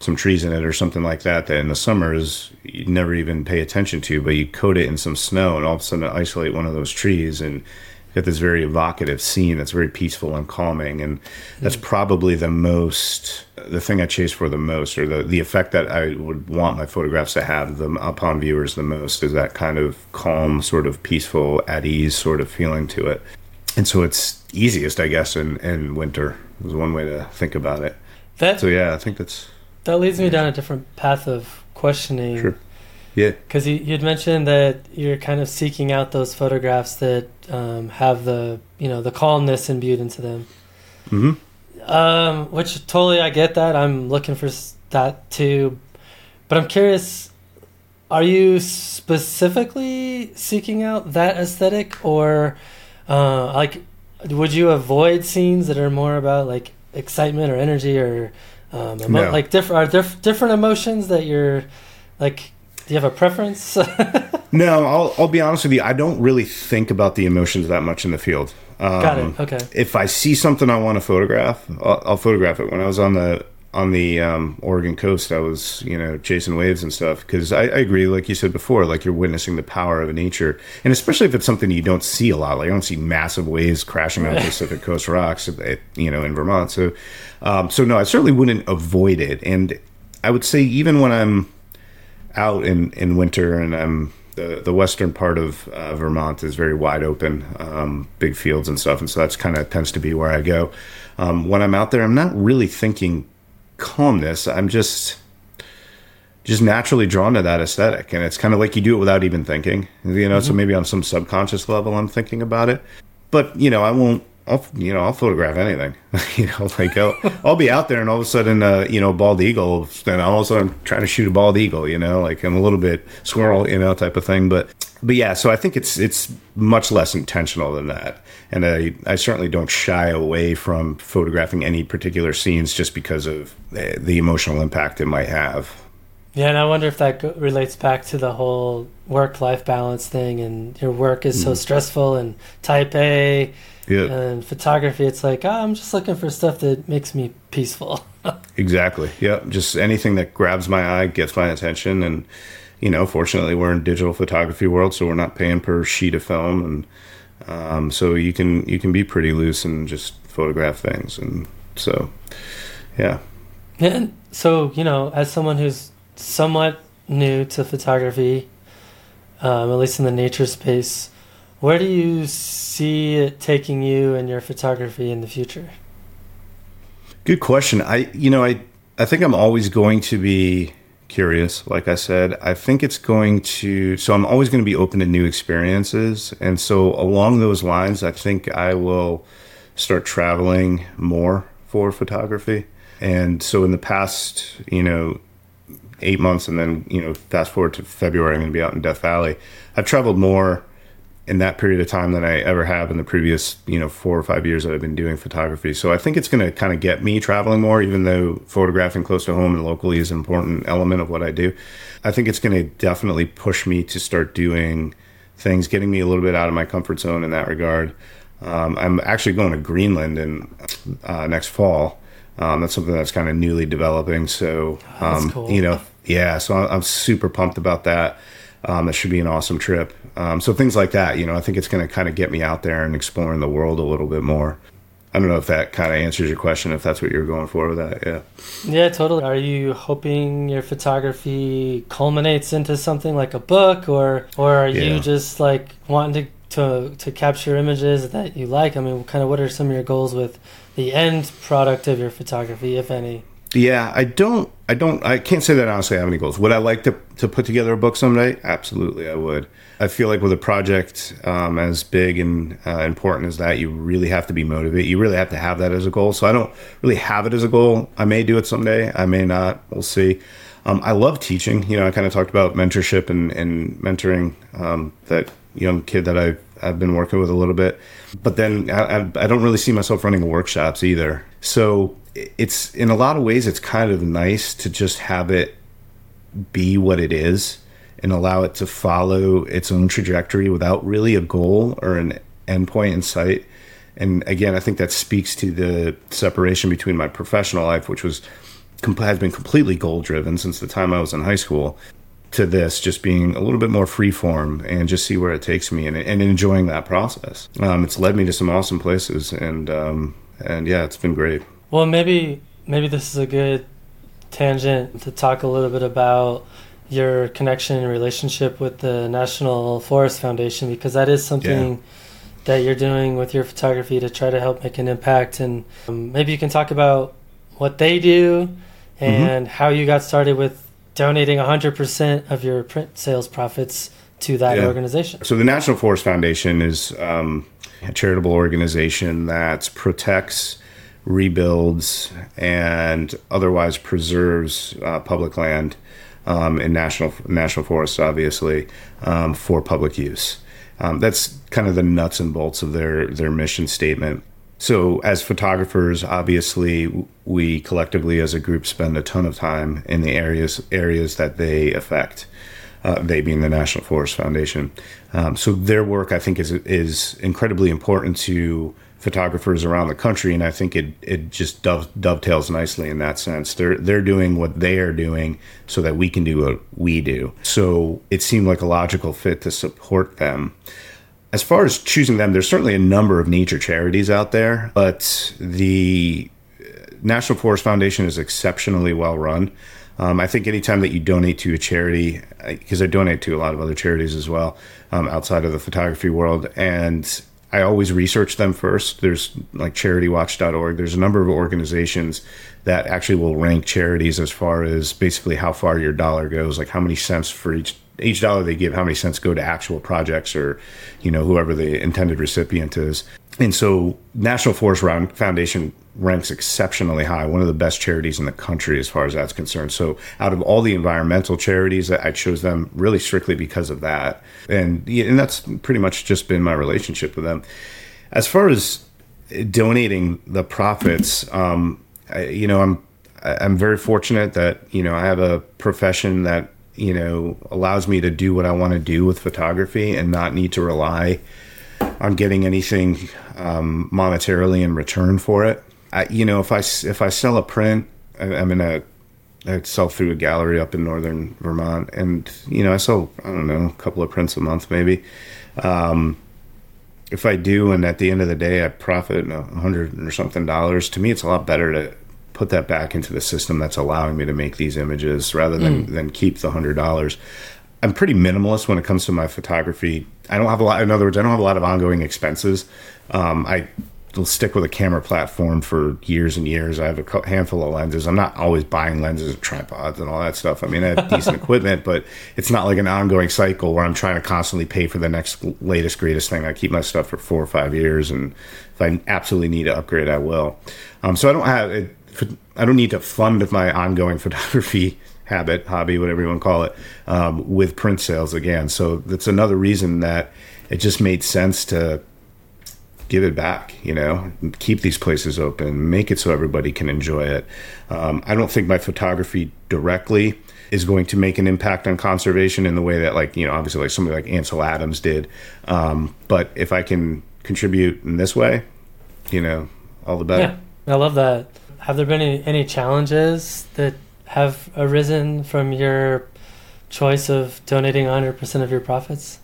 some trees in it or something like that that in the summers you never even pay attention to, but you coat it in some snow and all of a sudden isolate one of those trees and get this very evocative scene that's very peaceful and calming. And that's mm. probably the most, the thing I chase for the most, or the, the effect that I would want my photographs to have them upon viewers the most is that kind of calm, sort of peaceful, at ease sort of feeling to it. And so it's easiest, I guess, in, in winter is one way to think about it. That So yeah, I think that's that leads me down a different path of questioning. Sure. yeah, Because you, you'd mentioned that you're kind of seeking out those photographs that um, have the you know the calmness imbued into them. hmm Um, which totally I get that. I'm looking for that too. But I'm curious are you specifically seeking out that aesthetic or uh, like would you avoid scenes that are more about like excitement or energy or um, emo- No. like different are there different emotions that you're like do you have a preference? No, I'll I'll be honest with you. I don't really think about the emotions that much in the field. Um, Got it. Okay. If I see something I want to photograph, I'll, I'll photograph it. When I was on the on the um, Oregon coast, I was, you know, chasing waves and stuff. Because I, I, agree, like you said before, like you're witnessing the power of nature, and especially if it's something you don't see a lot. Like I don't see massive waves crashing on Pacific Coast rocks, eh, you know, in Vermont. So, um, so no, I certainly wouldn't avoid it. And I would say even when I'm out in in winter and I'm the the western part of uh, Vermont is very wide open, um, big fields and stuff, and so that's kind of tends to be where I go. Um, when I'm out there, I'm not really thinking calmness. I'm just just naturally drawn to that aesthetic, and it's kind of like you do it without even thinking. You know, mm-hmm. so maybe on some subconscious level, I'm thinking about it, but you know, I won't I'll you know I'll photograph anything. you know, like I'll, I'll be out there and all of a sudden, uh, you know, bald eagle, and all of a sudden I'm trying to shoot a bald eagle. You know, like I'm a little bit squirrel, you know, type of thing. But but yeah, so I think it's it's much less intentional than that, and I I certainly don't shy away from photographing any particular scenes just because of the, the emotional impact it might have. Yeah, and I wonder if that relates back to the whole work-life balance thing, and your work is so mm. stressful and type A yeah. And photography, it's like, oh, I'm just looking for stuff that makes me peaceful. exactly. Yeah. Just anything that grabs my eye, gets my attention. And, you know, fortunately, we're in digital photography world, so we're not paying per sheet of film. And um, so you can, you can be pretty loose and just photograph things. And so, yeah. And so, you know, as someone who's somewhat new to photography, um, at least in the nature space, where do you see it taking you and your photography in the future? Good question. I you know, I I think I'm always going to be curious, like I said. I think it's going to so I'm always going to be open to new experiences. And so along those lines, I think I will start traveling more for photography. And so in the past, you know, eight months and then, you know, fast forward to February, I'm going to be out in Death Valley. I've traveled more in that period of time than I ever have in the previous, you know, four or five years that I've been doing photography. So I think it's going to kind of get me traveling more, even though photographing close to home and locally is an important element of what I do. I think it's going to definitely push me to start doing things, getting me a little bit out of my comfort zone in that regard. Um, I'm actually going to Greenland in uh, next fall. Um, that's something that's kind of newly developing. So, um, cool. you know, yeah, so I'm super pumped about that. Um, that should be an awesome trip. Um, so things like that, you know, I think it's going to kind of get me out there and exploring the world a little bit more. I don't know if that kind of answers your question, if that's what you're going for with that. Yeah. Yeah, totally. Are you hoping your photography culminates into something like a book, or or are yeah. you just like wanting to, to to capture images that you like? I mean, kind of what are some of your goals with the end product of your photography, if any? Yeah, I don't, I don't, I can't say that honestly. I have any goals. Would I like to to put together a book someday? Absolutely, I would. I feel like with a project um, as big and uh, important as that, you really have to be motivated. You really have to have that as a goal. So I don't really have it as a goal. I may do it someday. I may not. We'll see. Um, I love teaching. You know, I kind of talked about mentorship and, and mentoring um, that young kid that I've, I've been working with a little bit. But then I, I don't really see myself running workshops either. So it's in a lot of ways it's kind of nice to just have it be what it is and allow it to follow its own trajectory without really a goal or an endpoint in sight. And again, I think that speaks to the separation between my professional life, which was has been completely goal driven since the time I was in high school, to this just being a little bit more free form and just see where it takes me and, and enjoying that process. Um, it's led me to some awesome places, and um, and yeah, it's been great. Well, maybe maybe this is a good tangent to talk a little bit about your connection and relationship with the National Forest Foundation because that is something yeah. that you're doing with your photography to try to help make an impact. And um, maybe you can talk about what they do and mm-hmm. how you got started with donating 100% of your print sales profits to that yeah. organization. So the National Forest Foundation is um, a charitable organization that protects rebuilds and otherwise preserves uh, public land um, in national national forests, obviously, um, for public use. Um, that's kind of the nuts and bolts of their their mission statement. So, as photographers, obviously, we collectively as a group spend a ton of time in the areas areas that they affect. Uh, they being the National Forest Foundation. Um, so their work, I think, is is incredibly important to photographers around the country, and I think it it just dove, dovetails nicely in that sense. They're they're doing what they are doing so that we can do what we do. So it seemed like a logical fit to support them. As far as choosing them, there's certainly a number of nature charities out there, but the National Forest Foundation is exceptionally well run. Um, I think anytime that you donate to a charity, because I donate to a lot of other charities as well um, outside of the photography world, and I always research them first. There's like charitywatch.org. There's a number of organizations that actually will rank charities as far as basically how far your dollar goes, like how many cents for each each dollar they give, how many cents go to actual projects or, you know, whoever the intended recipient is. And so National Forest Foundation ranks exceptionally high, one of the best charities in the country as far as that's concerned. So out of all the environmental charities, I chose them really strictly because of that. And and that's pretty much just been my relationship with them. As far as donating the profits, um, I, you know, I'm I'm very fortunate that you know I have a profession that you know allows me to do what I want to do with photography and not need to rely on getting anything um, monetarily in return for it. I, you know, if I if I sell a print, I, am in a I sell through a gallery up in northern Vermont, and you know, I sell I don't know a couple of prints a month maybe. Um, if I do, and at the end of the day, I profit a hundred or something dollars, to me, it's a lot better to put that back into the system that's allowing me to make these images rather than mm. than keep the hundred dollars. I'm pretty minimalist when it comes to my photography. I don't have a lot. In other words, I don't have a lot of ongoing expenses. Um, I will stick with a camera platform for years and years. I have a handful of lenses. I'm not always buying lenses and tripods and all that stuff. I mean, I have decent equipment, but it's not like an ongoing cycle where I'm trying to constantly pay for the next latest, greatest thing. I keep my stuff for four or five years, and if I absolutely need to upgrade, I will. Um, so I don't have it. I don't need to fund my ongoing photography habit, hobby, whatever you want to call it, um, with print sales again. So that's another reason that it just made sense to give it back, you know, keep these places open, make it so everybody can enjoy it. Um, I don't think my photography directly is going to make an impact on conservation in the way that, like, you know, obviously, like somebody like Ansel Adams did. Um, but if I can contribute in this way, you know, all the better. Yeah, I love that. Have there been any, any challenges that have arisen from your choice of donating 100% of your profits?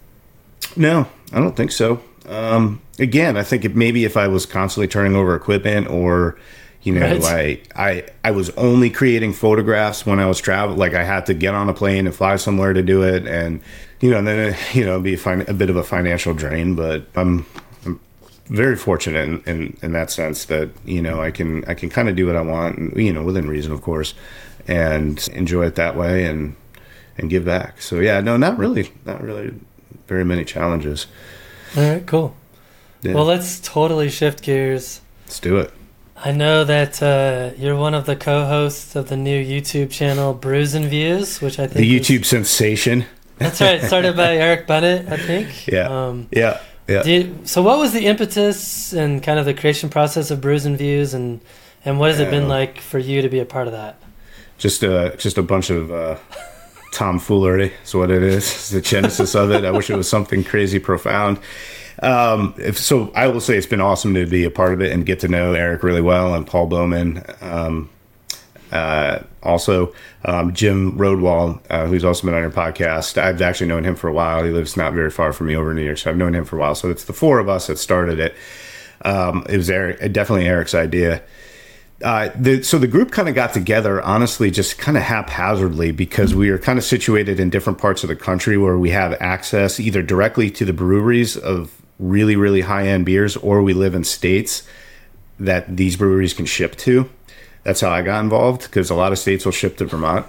No, I don't think so. Um, again, I think it, maybe if I was constantly turning over equipment or, you know, right. I, I, I was only creating photographs when I was traveling, like I had to get on a plane and fly somewhere to do it. And, you know, and then, you know, be a, fin- a bit of a financial drain, but I'm, I'm very fortunate in, in, in, that sense that, you know, I can, I can kind of do what I want, you know, within reason, of course, and enjoy it that way and, and give back. So yeah, no, not really, not really very many challenges. All right, cool. Yeah. Well, let's totally shift gears. Let's do it. I know that uh, you're one of the co-hosts of the new YouTube channel Brews and Views, which I think the YouTube is, sensation. That's right. Started by Eric Bennett, I think. Yeah. Um, yeah. Yeah. You, so, what was the impetus and kind of the creation process of Brews and Views, and and what has it been like for you to be a part of that? Just a just a bunch of uh, tomfoolery is what it is. It's the genesis of it. I wish it was something crazy profound. Um, if, so I will say it's been awesome to be a part of it and get to know Eric really well and Paul Bowman. Um, uh, also, um, Jim Rodwall, uh, who's also been on your podcast. I've actually known him for a while. He lives not very far from me over in New York, so I've known him for a while. So it's the four of us that started it. Um, it was Eric, definitely Eric's idea uh, the, so the group kind of got together, honestly, just kind of haphazardly because we are kind of situated in different parts of the country where we have access either directly to the breweries of really, really high end beers, or we live in states that these breweries can ship to. That's how I got involved because a lot of states will ship to Vermont.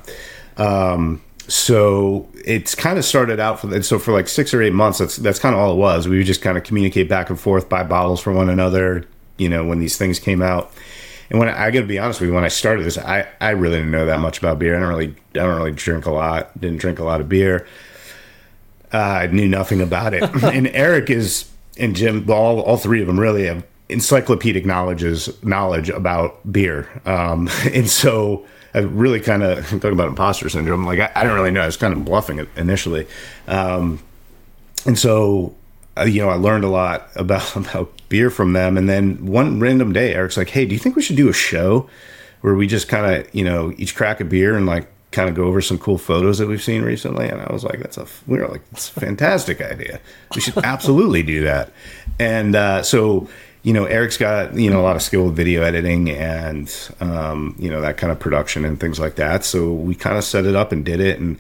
Um, so it's kind of started out for so for like six or eight months. That's that's kind of all it was. We would just kind of communicate back and forth, buy bottles for one another. You know, when these things came out and when I, I got to be honest with you, when I started this, I, I really didn't know that much about beer. I don't really I don't really drink a lot. Didn't drink a lot of beer. Uh, I knew nothing about it. and Eric is and Jim, all all three of them really have encyclopedic knowledges knowledge about beer. Um, and so I really kind of talking about imposter syndrome. Like I, I didn't really know. I was kind of bluffing it initially. Um, and so you know, I learned a lot about about beer from them. And then one random day, Eric's like, "Hey, do you think we should do a show where we just kind of, you know, each crack a beer and like kind of go over some cool photos that we've seen recently?" And I was like, "That's a we were like, it's a fantastic idea. We should absolutely do that." And uh, so. You know, Eric's got you know a lot of skill with video editing and um, you know that kind of production and things like that. So we kind of set it up and did it, and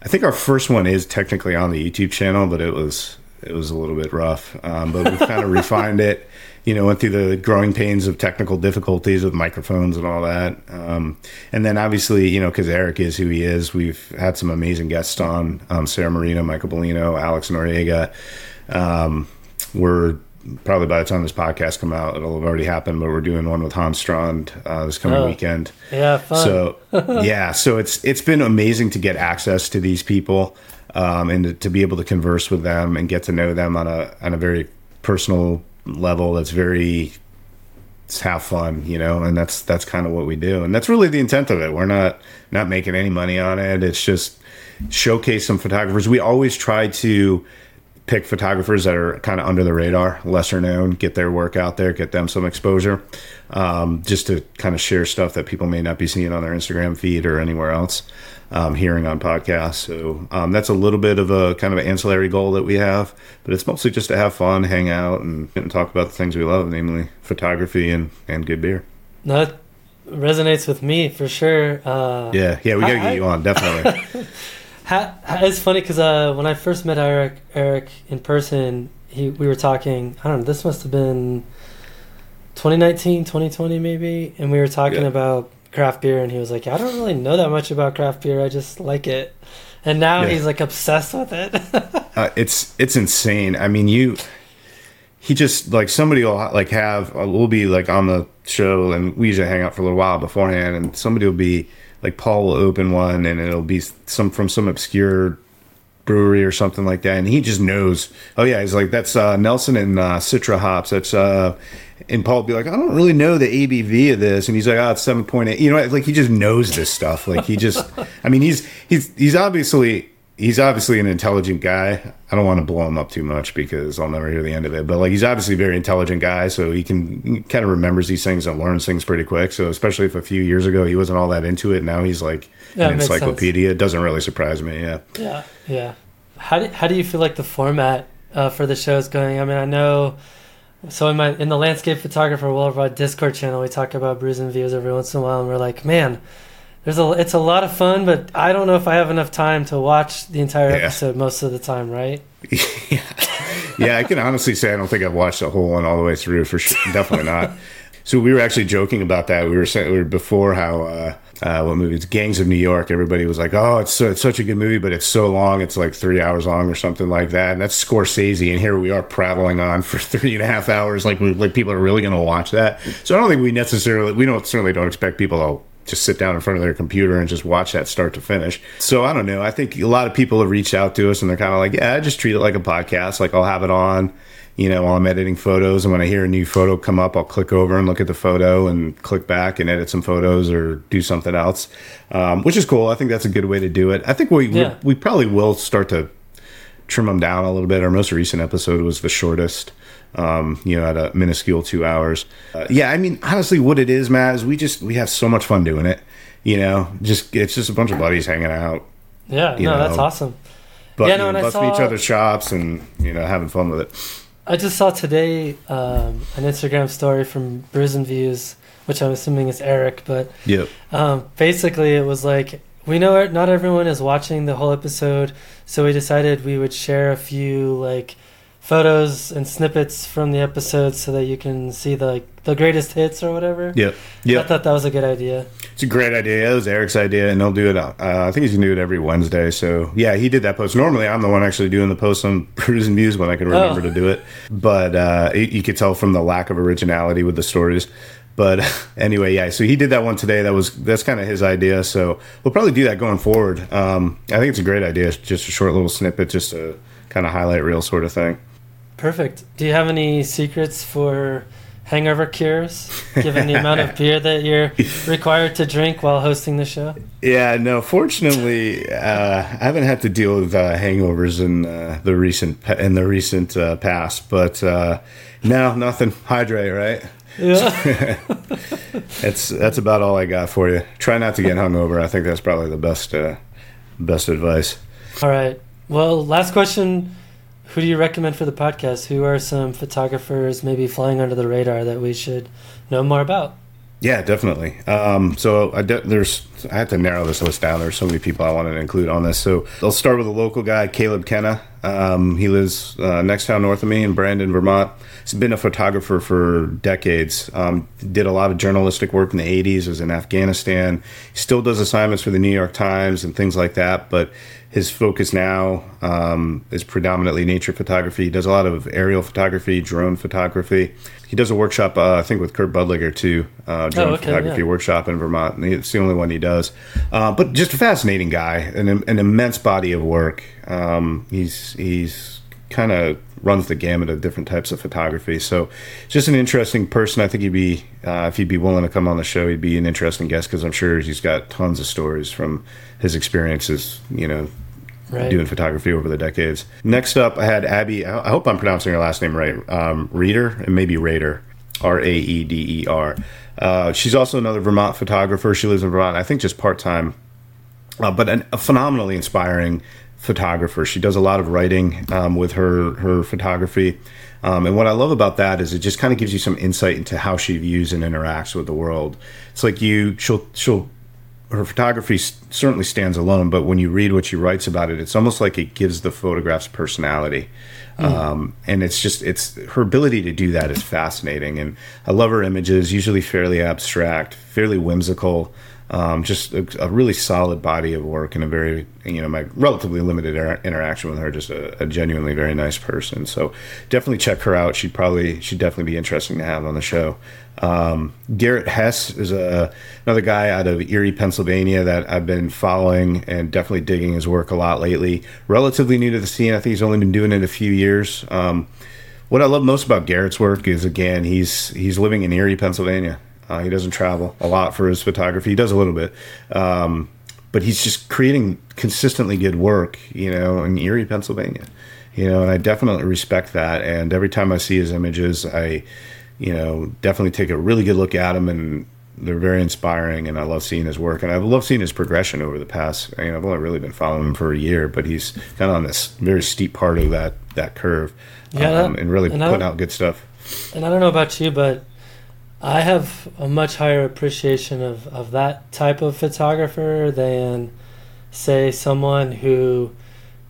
I think our first one is technically on the YouTube channel, but it was it was a little bit rough. Um, but we've kind of refined it. You know, went through the growing pains of technical difficulties with microphones and all that. Um, and then obviously, you know, because Eric is who he is, we've had some amazing guests on um, Sarah Marino, Michael Bellino, Alex Noriega. Um, we're probably by the time this podcast come out, it'll have already happened. But we're doing one with Hans Strand uh, this coming Oh. weekend. Yeah, fun. So yeah, so it's it's been amazing to get access to these people um, and to, to be able to converse with them and get to know them on a on a very personal level. That's very it's have fun, you know, and that's that's kind of what we do, and that's really the intent of it. We're not not making any money on it. It's just showcase some photographers. We always try to pick photographers that are kind of under the radar, lesser known, get their work out there, get them some exposure, um, just to kind of share stuff that people may not be seeing on their Instagram feed or anywhere else, um, hearing on podcasts. So um, that's a little bit of a kind of an ancillary goal that we have, but it's mostly just to have fun, hang out, and, and talk about the things we love, namely photography and, and good beer. that resonates with me for sure. Uh, Yeah, yeah, we got to get you on, definitely. Ha, ha- it's funny because uh, when I first met Eric, Eric in person, he we were talking. I don't know. This must have been 2019, 2020, maybe, and we were talking Yeah. about craft beer, and he was like, "I don't really know that much about craft beer. I just like it." And now Yeah. he's like obsessed with it. uh, it's it's insane. I mean, you he just like somebody will like have uh, we'll be like on the show and we usually hang out for a little while beforehand, and somebody will be like Paul will open one and it'll be some from some obscure brewery or something like that, and he just knows. Oh yeah, he's like that's uh, Nelson and uh, Citra hops. That's uh, and Paul will be like, I don't really know the ABV of this, and he's like, oh, it's seven point eight. You know, like he just knows this stuff. Like he just, I mean, he's he's he's obviously he's obviously an intelligent guy. I don't want to blow him up too much because I'll never hear the end of it. But like he's obviously a very intelligent guy, so he can he kind of remembers these things and learns things pretty quick. So especially if a few years ago he wasn't all that into it, now he's like Yeah, an encyclopedia. It doesn't really surprise me. Yeah. Yeah, yeah. How do how do you feel like the format uh, for the show is going? I mean, I know. So in my in the landscape photographer worldwide Discord channel, we talk about brews and views every once in a while, and we're like, man, there's a it's a lot of fun, but I don't know if I have enough time to watch the entire Yeah. episode most of the time, right? yeah. yeah, I can honestly say I don't think I've watched the whole one all the way through for sure. Definitely not. So we were actually joking about that. We were saying we were before how uh, uh, what movie? It's Gangs of New York. Everybody was like, "Oh, it's so, it's such a good movie, but it's so long. It's like three hours long or something like that." And that's Scorsese, and here we are prattling on for three and a half hours. Like we, like people are really going to watch that. So I don't think we necessarily we don't certainly don't expect people to just sit down in front of their computer and just watch that start to finish. So I don't know. I think a lot of people have reached out to us and they're kind of like, yeah, I just treat it like a podcast. Like I'll have it on, you know, while I'm editing photos. And when I hear a new photo come up, I'll click over and look at the photo and click back and edit some photos or do something else, um, which is cool. I think that's a good way to do it. I think we, Yeah. we, we probably will start to trim them down a little bit. Our most recent episode was the shortest, um, you know, at a minuscule two hours. Uh, yeah, I mean, honestly, what it is, Matt, is we just we have so much fun doing it. You know, just it's just a bunch of buddies hanging out, Yeah, no, that's awesome. but Yeah, you no, know, and I busting each other's chops and you know having fun with it. I just saw today um, an Instagram story from Brews Views, which I'm assuming is Eric, but Yep. Um, basically, it was like we know not everyone is watching the whole episode, so we decided we would share a few like photos and snippets from the episodes so that you can see the like, the greatest hits or whatever. Yep. I thought that was a good idea. It's a great idea. It was Eric's idea, and they'll do it. Uh, I think he's gonna do it every Wednesday. So yeah, he did that post. Normally, I'm the one actually doing the post on Brews and when I can remember Oh. to do it. But uh, you, you could tell from the lack of originality with the stories. But anyway, yeah. So he did that one today. That was that's kind of his idea. So we'll probably do that going forward. Um, I think it's a great idea. Just a short little snippet, just to kind of highlight real sort of thing. Perfect. Do you have any secrets for hangover cures, given the amount of beer that you're required to drink while hosting the show? Yeah, no. Fortunately, uh, I haven't had to deal with uh, hangovers in uh, the recent in the recent uh, past, but uh, no, nothing. Hydrate, right? Yeah. That's that's about all I got for you. Try not to get hungover. I think that's probably the best uh, best advice. All right. Well, last question. Who do you recommend for the podcast? Who are some photographers maybe flying under the radar that we should know more about? Yeah, definitely. Um, so I de- there's I had to narrow this list down. There's so many people I wanted to include on this. So I'll start with a local guy, Caleb Kenna. Um, he lives uh, next town north of me in Brandon, Vermont. He's been a photographer for decades. Um, did a lot of journalistic work in the 80s. Was in Afghanistan. He still does assignments for the New York Times and things like that. But his focus now um, is predominantly nature photography. He does a lot of aerial photography, drone photography. He does a workshop, uh, I think, with Kurt Budliger too, uh, drone Oh, okay, photography yeah. workshop in Vermont. It's the only one he does. Uh, but just a fascinating guy, an, an immense body of work. Um, he's he's kind of runs the gamut of different types of photography. So, just an interesting person. I think he'd be, uh, if he'd be willing to come on the show, he'd be an interesting guest because I'm sure he's got tons of stories from his experiences. You know, Right. doing photography over the decades. Next up, I had Abby. I hope I'm pronouncing her last name right. Um, Reeder and maybe Raider, R A E D E R. Uh, she's also another Vermont photographer. She lives in Vermont. I think just part time, uh, but an, a phenomenally inspiring photographer. She does a lot of writing um, with her her photography. Um, and what I love about that is it just kind of gives you some insight into how she views and interacts with the world. It's like you, she'll, she'll her photography certainly stands alone, but when you read what she writes about it, it's almost like it gives the photographs personality. Um, and it's just it's her ability to do that is fascinating, and I love her images. Usually fairly abstract, fairly whimsical. Um, just a, a really solid body of work, and a very you know my relatively limited inter- interaction with her. Just a, a genuinely very nice person. So definitely check her out. She'd probably she'd definitely be interesting to have on the show. Um, Garrett Hess is a, another guy out of Erie, Pennsylvania that I've been following and definitely digging his work a lot lately. Relatively new to the scene. I think he's only been doing it a few years. Um, what I love most about Garrett's work is again he's he's living in Erie, Pennsylvania. Uh, he doesn't travel a lot for his photography. He does a little bit, um, but he's just creating consistently good work. You know, in Erie, Pennsylvania. You know, and I definitely respect that. And every time I see his images, I, you know, definitely take a really good look at them, and they're very inspiring. And I love seeing his work, and I love seeing his progression over the past. You know, I've only really been following him for a year, but he's kind of on this very steep part of that that curve, Yeah, um, and really and putting out good stuff. And I don't know about you, but I have a much higher appreciation of, of that type of photographer than, say, someone who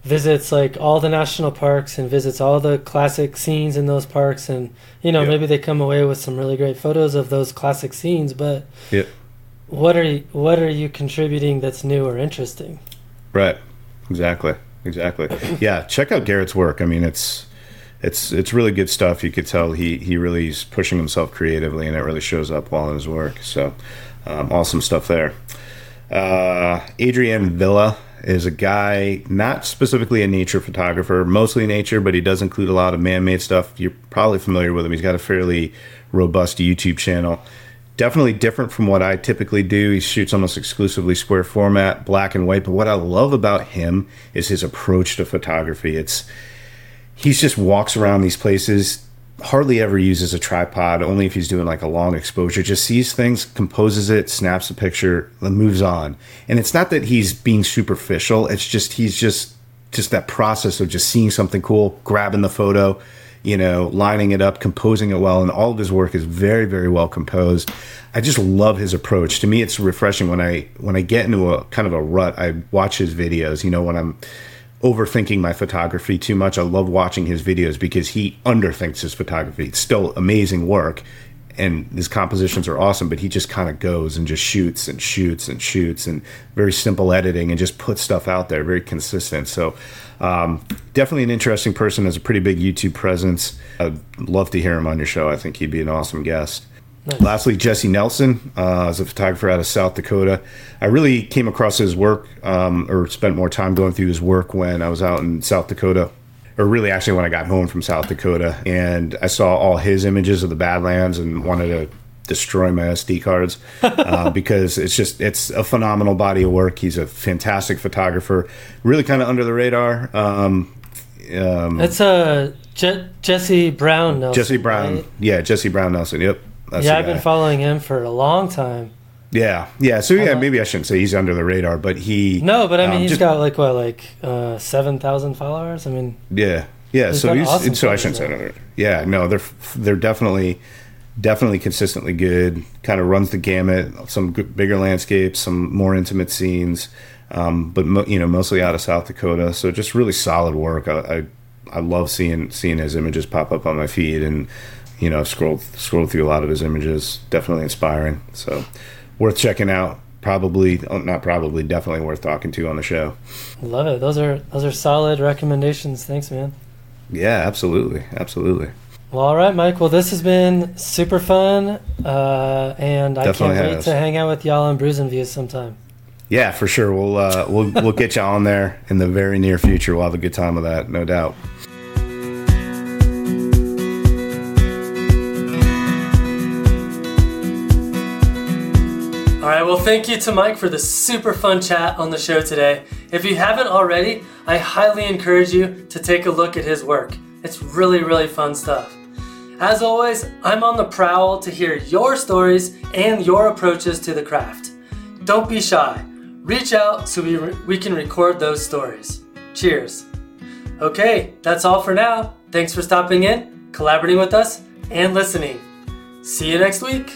visits like all the national parks and visits all the classic scenes in those parks. And, you know, Yeah. maybe they come away with some really great photos of those classic scenes, but Yeah. what are you, what are you contributing that's new or interesting? Right. Exactly. Exactly. Yeah. Check out Garrett's work. I mean, it's it's it's really good stuff. You could tell he he really is pushing himself creatively, and it really shows up well in his work. So, um, awesome stuff there. Uh, Adrian Villa is a guy, not specifically a nature photographer, mostly nature, but he does include a lot of man-made stuff. You're probably familiar with him. He's got a fairly robust YouTube channel. Definitely different from what I typically do. He shoots almost exclusively square format, black and white. But what I love about him is his approach to photography. It's he just walks around these places, hardly ever uses a tripod, only if he's doing like a long exposure. Just sees things, composes it, snaps a picture, then moves on. And it's not that he's being superficial. It's just he's just just that process of just seeing something cool, grabbing the photo, you know, lining it up, composing it well, and all of his work is very, very well composed. I just love his approach. To me, it's refreshing when I when I get into a kind of a rut. I watch his videos. You know, when I'm overthinking my photography too much, I love watching his videos because he underthinks his photography. It's still amazing work, and his compositions are awesome. But he just kind of goes and just shoots and shoots and shoots, and very simple editing, and just puts stuff out there, very consistent. So. Um, definitely an interesting person. Has a pretty big YouTube presence. I'd love to hear him on your show. I think he'd be an awesome guest. Nice. Lastly, Jesse Nelson uh, is a photographer out of South Dakota. I really came across his work um, or spent more time going through his work when I was out in South Dakota or really actually when I got home from South Dakota, and I saw all his images of the Badlands and wanted to destroy my SD cards uh, because it's just it's a phenomenal body of work. He's a fantastic photographer, really kind of under the radar. Um, um, a uh, Je- Jesse Brown Nelson. Jesse Brown, right? yeah, Jesse Brown Nelson. Yep. Yeah, I've been following him for a long time. Yeah, yeah. So yeah, maybe I shouldn't say he's under the radar, but he. No, but I mean, um, he's just, got like what, like uh, seven thousand followers. I mean. Yeah, yeah. So he's awesome so I shouldn't say under. Yeah, no, they're they're definitely definitely consistently good. Kind of runs the gamut. Some bigger landscapes, some more intimate scenes, um, but mo- you know mostly out of South Dakota. So just really solid work. I, I I love seeing seeing his images pop up on my feed and you know scroll scroll through a lot of his images. Definitely inspiring. So worth checking out. Probably oh, not probably definitely worth talking to on the show. Love it. Those are those are solid recommendations. Thanks, man. Yeah, absolutely, absolutely. Well, all right, Mike. Well, this has been super fun, uh, and I Definitely can't wait to hang out with y'all on Brews and Views sometime. Yeah, for sure. We'll uh, we'll we'll get you on there in the very near future. We'll have a good time with that, no doubt. All right, well, thank you to Mike for the super fun chat on the show today. If you haven't already, I highly encourage you to take a look at his work. It's really, really fun stuff. As always, I'm on the prowl to hear your stories and your approaches to the craft. Don't be shy. Reach out so we, re- we can record those stories. Cheers. Okay, that's all for now. Thanks for stopping in, collaborating with us, and listening. See you next week.